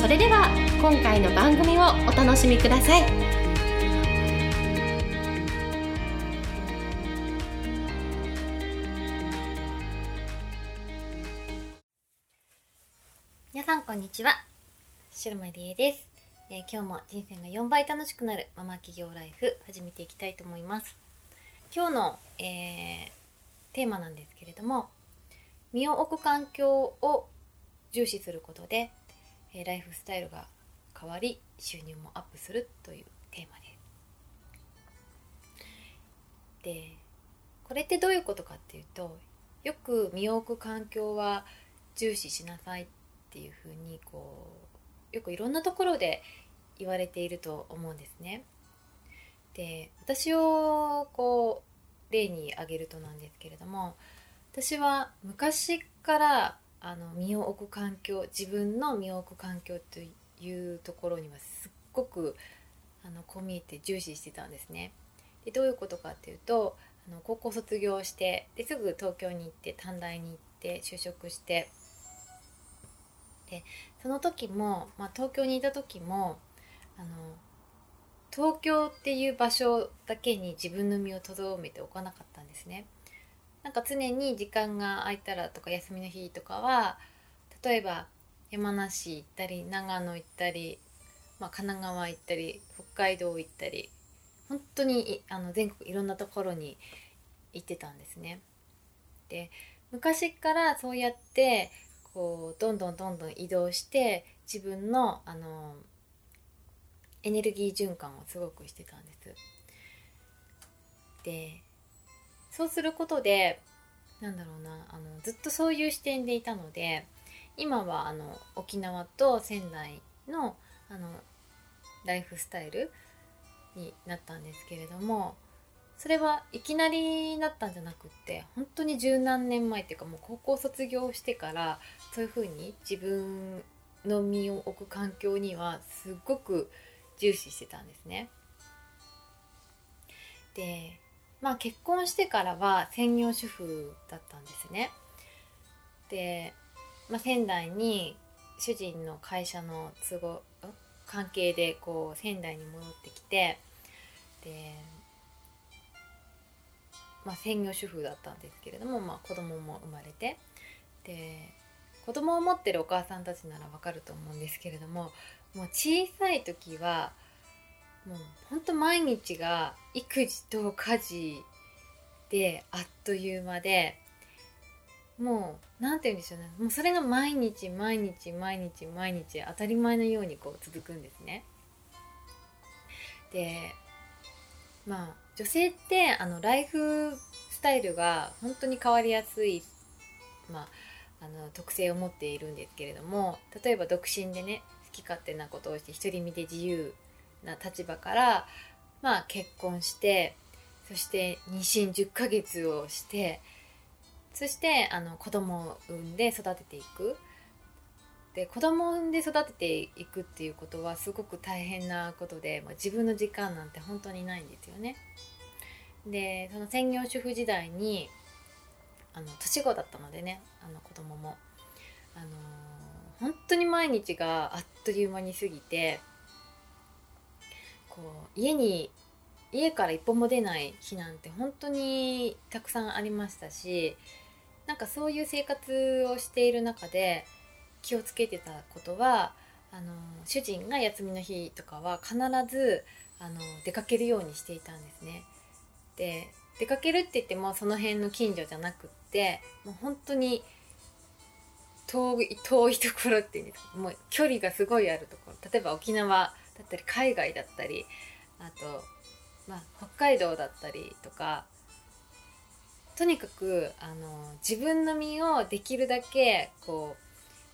それでは今回の番組をお楽しみください。皆さんこんにちは。白間理恵です、えー今日も人生が4倍楽しくなるママ企業ライフ始めていきたいと思います。今日の、えーテーマなんですけれども身を置く環境を重視することで、えライフスタイルが変わり収入もアップするというテーマですでこれってどういうことかっていうとよく身を置く環境は重視しなさいっていうふうにこうよくいろんなところで言われていると思うんですね。で私をこう例に挙げるとなんですけれども私は昔からあの身を置く環境自分の身を置く環境というところにはすっごくあのこう見えて重視してたんですね。でどういうことかっていうとあの高校卒業してですぐ東京に行って短大に行って就職してでその時も、まあ、東京にいた時もあの東京っていう場所だけに自分の身を留めておかなかったんですね。なんか常に時間が空いたらとか休みの日とかは例えば山梨行ったり長野行ったり、まあ、神奈川行ったり北海道行ったり本当にあの全国いろんなところに行ってたんですね。で昔からそうやってこうどんどんどんどん移動して自分のあのエネルギー循環をすごくしてたんです。でそうすることでなんだろうなあのずっとそういう視点でいたので今はあの沖縄と仙台のあのライフスタイルになったんですけれどもそれはいきなりなったんじゃなくって本当に十何年前っていうかもう高校卒業してからそういうふうに自分の身を置く環境にはすっごく重視してたんですね。でまあ結婚してからは専業主婦だったんですね。で、まあ、仙台に主人の会社の都合関係でこう仙台に戻ってきてで、まあ、専業主婦だったんですけれども、まあ、子供も生まれてで子供を持ってるお母さんたちならわかると思うんですけれどももう小さい時はもうほんと毎日が育児と家事であっという間でもう何て言うんでしょうねもうそれが毎日毎日毎日毎日当たり前のようにこう続くんですね。でまあ女性ってあのライフスタイルが本当に変わりやすい、まあ、あの特性を持っているんですけれども例えば独身でね好き勝手なことをして独り身で自由な立場から、まあ、結婚してそして妊娠10ヶ月をしてそしてあの子供を産んで育てていくで子供を産んで育てていくっていうことはすごく大変なことで、まあ、自分の時間なんて本当にないんですよね。でその専業主婦時代にあの年子だったのでねあの子供もあの本当に毎日があっという間に過ぎてこう家に家から一歩も出ない日なんて本当にたくさんありましたしなんかそういう生活をしている中で気をつけてたことはあの主人が休みの日とかは必ずあの出かけるようにしていたんですね。で出かけるって言ってもその辺の近所じゃなくってもう本当に遠い遠いところっていうんですかもう距離がすごいあるところ例えば沖縄だったり海外だったりあと、まあ、北海道だったりとかとにかくあの自分の身をできるだけこ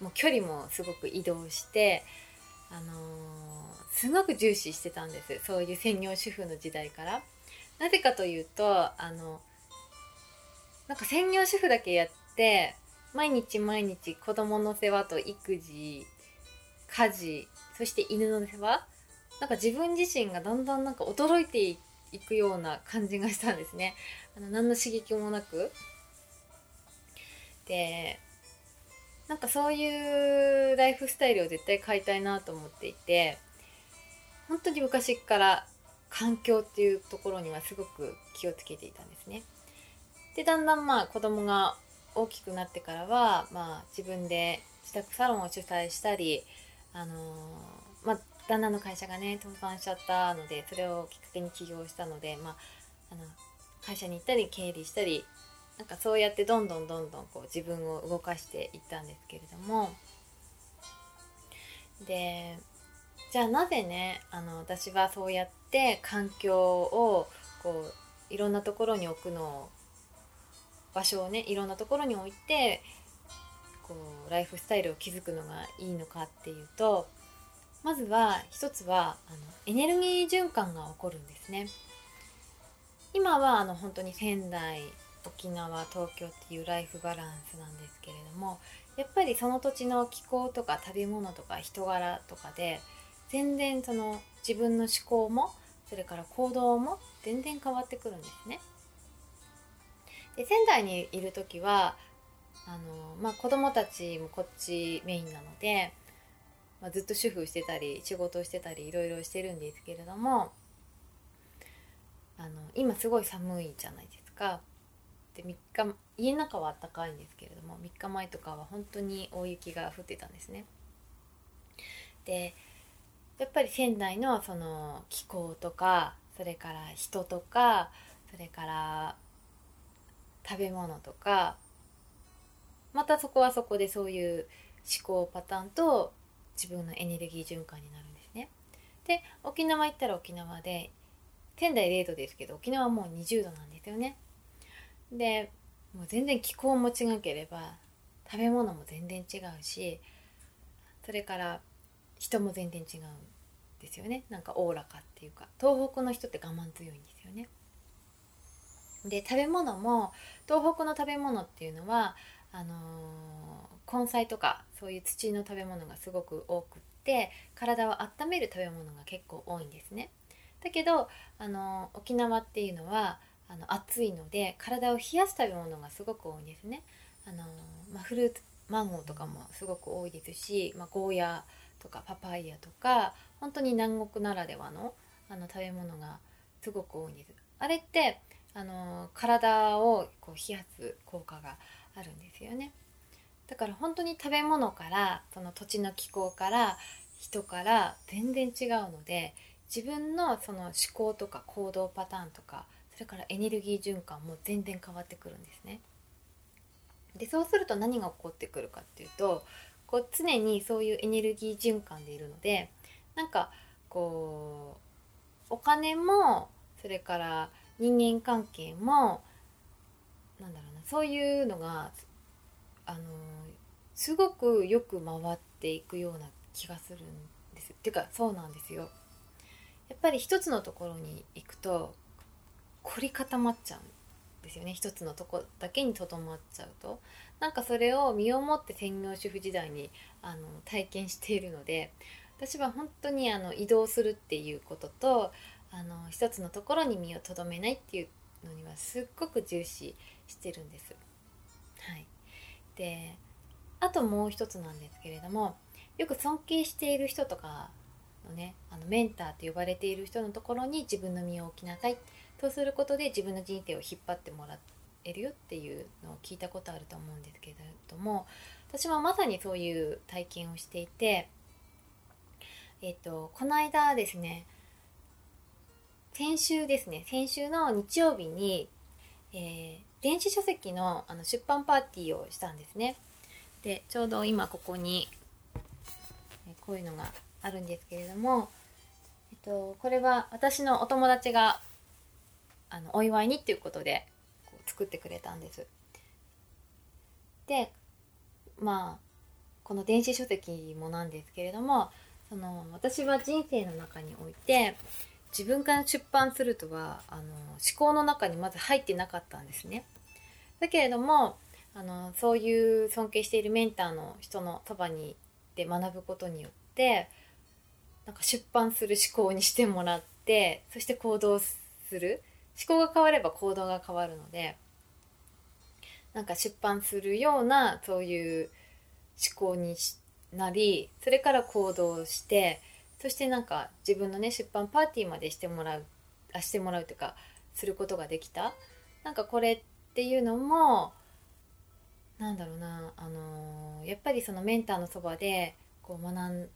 うもう距離もすごく移動してあのーすごく重視してたんです。そういう専業主婦の時代から。なぜかというとあのなんか専業主婦だけやって毎日毎日子供の世話と育児家事そして犬の世話なんか自分自身がだんだんなんか驚いていくような感じがしたんですねあの何の刺激もなくでなんかそういうライフスタイルを絶対変えたいなと思っていて本当に昔から環境っていうところにはすごく気をつけていたんですね。でだんだんまあ子供が大きくなってからは、まあ、自分で自宅サロンを主催したり、あのー、まあ、旦那の会社がね倒産しちゃったのでそれをきっかけに起業したので、まあ、あの会社に行ったり経理したりなんかそうやってどんどんどんどんこう自分を動かしていったんですけれども。でじゃあなぜねあの私はそうやって環境をこういろんなところに置くのを場所をねいろんなところに置いてこうライフスタイルを築くのがいいのかっていうとまずは一つはあのエネルギー循環が起こるんですね。今はあの本当に仙台沖縄東京っていうライフバランスなんですけれどもやっぱりその土地の気候とか食べ物とか人柄とかで全然その自分の思考もそれから行動も全然変わってくるんですね。で仙台にいる時はあの、まあ、子供たちもこっちメインなので、まあ、ずっと主婦してたり仕事をしてたりいろいろしてるんですけれどもあの今すごい寒いじゃないですか。で3日家の中は暖かいんですけれども3日前とかは本当に大雪が降ってたんですね。でやっぱり仙台のその気候とかそれから人とかそれから食べ物とかまたそこはそこでそういう思考パターンと自分のエネルギー循環になるんですね。で沖縄行ったら沖縄で仙台0度ですけど沖縄はもう20度なんですよね。でもう全然気候も違ければ食べ物も全然違うしそれから人も全然違うんですよねなんかおおらかっていうか東北の人って我慢強いんですよね。で食べ物も東北の食べ物っていうのはあのー、根菜とかそういう土の食べ物がすごく多くって体を温める食べ物が結構多いんですね。だけど、あの、沖縄っていうのはあの暑いので体を冷やす食べ物がすごく多いんですね。あのまあ、フルーツマンゴーとかもすごく多いですし、まあ、ゴーヤとかパパイヤとか本当に南国ならではのあの食べ物がすごく多いんです。あれってあの体をこう冷やす効果があるんですよね。だから本当に食べ物からその土地の気候から人から全然違うので自分のその思考とか行動パターンとかそれからエネルギー循環も全然変わってくるんですね。でそうすると何が起こってくるかっていうとこう常にそういうエネルギー循環でいるのでなんかこうお金もそれから人間関係もなんだろうなそういうのがあのすごくよく回っていくような気がするんですっていうかそうなんですよ。やっぱり一つのところに行くと凝り固まっちゃうんですよね一つのとこだけにとどまっちゃうとなんかそれを身をもって専業主婦時代にあの体験しているので私は本当にあの移動するっていうこととあの一つのところに身をとどめないっていうのにはすっごく重視してるんです。はい、であともう一つなんですけれどもよく尊敬している人とかのねあのメンターと呼ばれている人のところに自分の身を置きなさいそうすることで自分の人生を引っ張ってもらえるよっていうのを聞いたことあると思うんですけれども私はまさにそういう体験をしていてえっ、とこの間ですね先週ですね先週の日曜日に、えー、電子書籍のあの出版パーティーをしたんですねでちょうど今ここにこういうのがあるんですけれども、えっと、これは私のお友達があのお祝いにっていうことでこう作ってくれたんです。でまあこの電子書籍もなんですけれどもその私は人生の中において自分から出版するとはあの思考の中にまず入ってなかったんですね。だけれどもあのそういう尊敬しているメンターの人のそばにで学ぶことによってなんか出版する思考にしてもらってそして行動する思考が変われば行動が変わるのでなんか出版するようなそういう思考になりそれから行動してそしてなんか自分のね出版パーティーまでしてもらうあしてもらうというかすることができたなんかこれっていうのもなんだろうな、あのー、やっぱりそのメンターのそばでこう学ん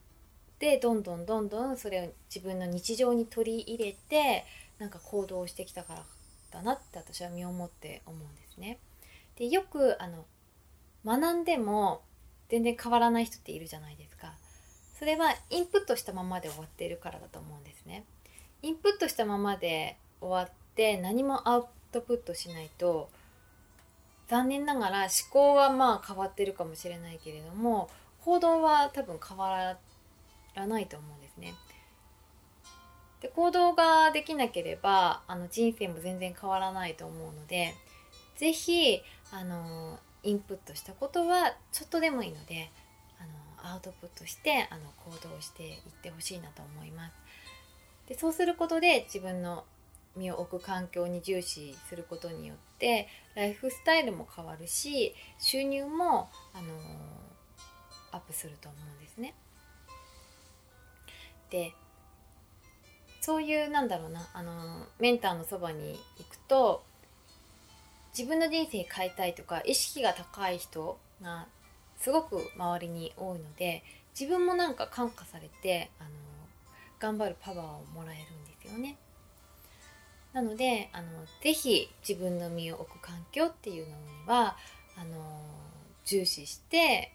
でどんどんどんどんそれを自分の日常に取り入れてなんか行動してきたからだなって私は身をもって思うんですね。でよくあの学んでも全然変わらない人っているじゃないですか。それはインプットしたままで終わっているからだと思うんですね。インプットしたままで終わって何もアウトプットしないと残念ながら思考はまあ変わってるかもしれないけれども行動は多分変わらないと思うんですね。で行動ができなければあの人生も全然変わらないと思うので是非あのインプットしたことはちょっとでもいいのでアウトプットしてあの行動していってほしいなと思います。でそうすることで自分の身を置く環境に重視することによってライフスタイルも変わるし収入も、あのー、アップすると思うんですね。でそういうなんだろうな、あのー、メンターのそばに行くと自分の人生変えたいとか意識が高い人がすごく周りに多いので自分もなんか感化されて、あの、頑張るパワーをもらえるんですよね。なのであのぜひ自分の身を置く環境っていうのにはあの重視して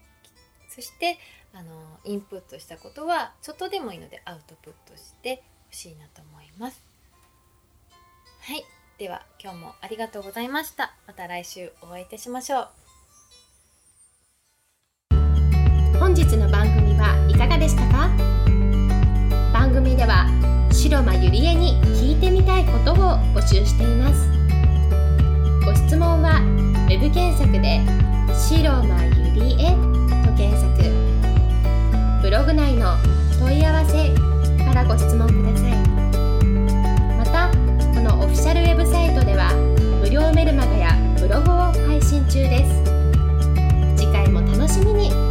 そしてあのインプットしたことはちょっとでもいいのでアウトプットしてほしいなと思います。はいでは今日もありがとうございました。また来週お会いいたしましょう。本日の番組はいかがでしたか？番組では白間ゆりえに聞いてみたいことを募集しています。ご質問は web 検索で「白間ゆりえ」と検索。ブログ内の問い合わせからご質問ください。またこのオフィシャルウェブサイトでは無料メルマガやブログを配信中です。次回も楽しみに。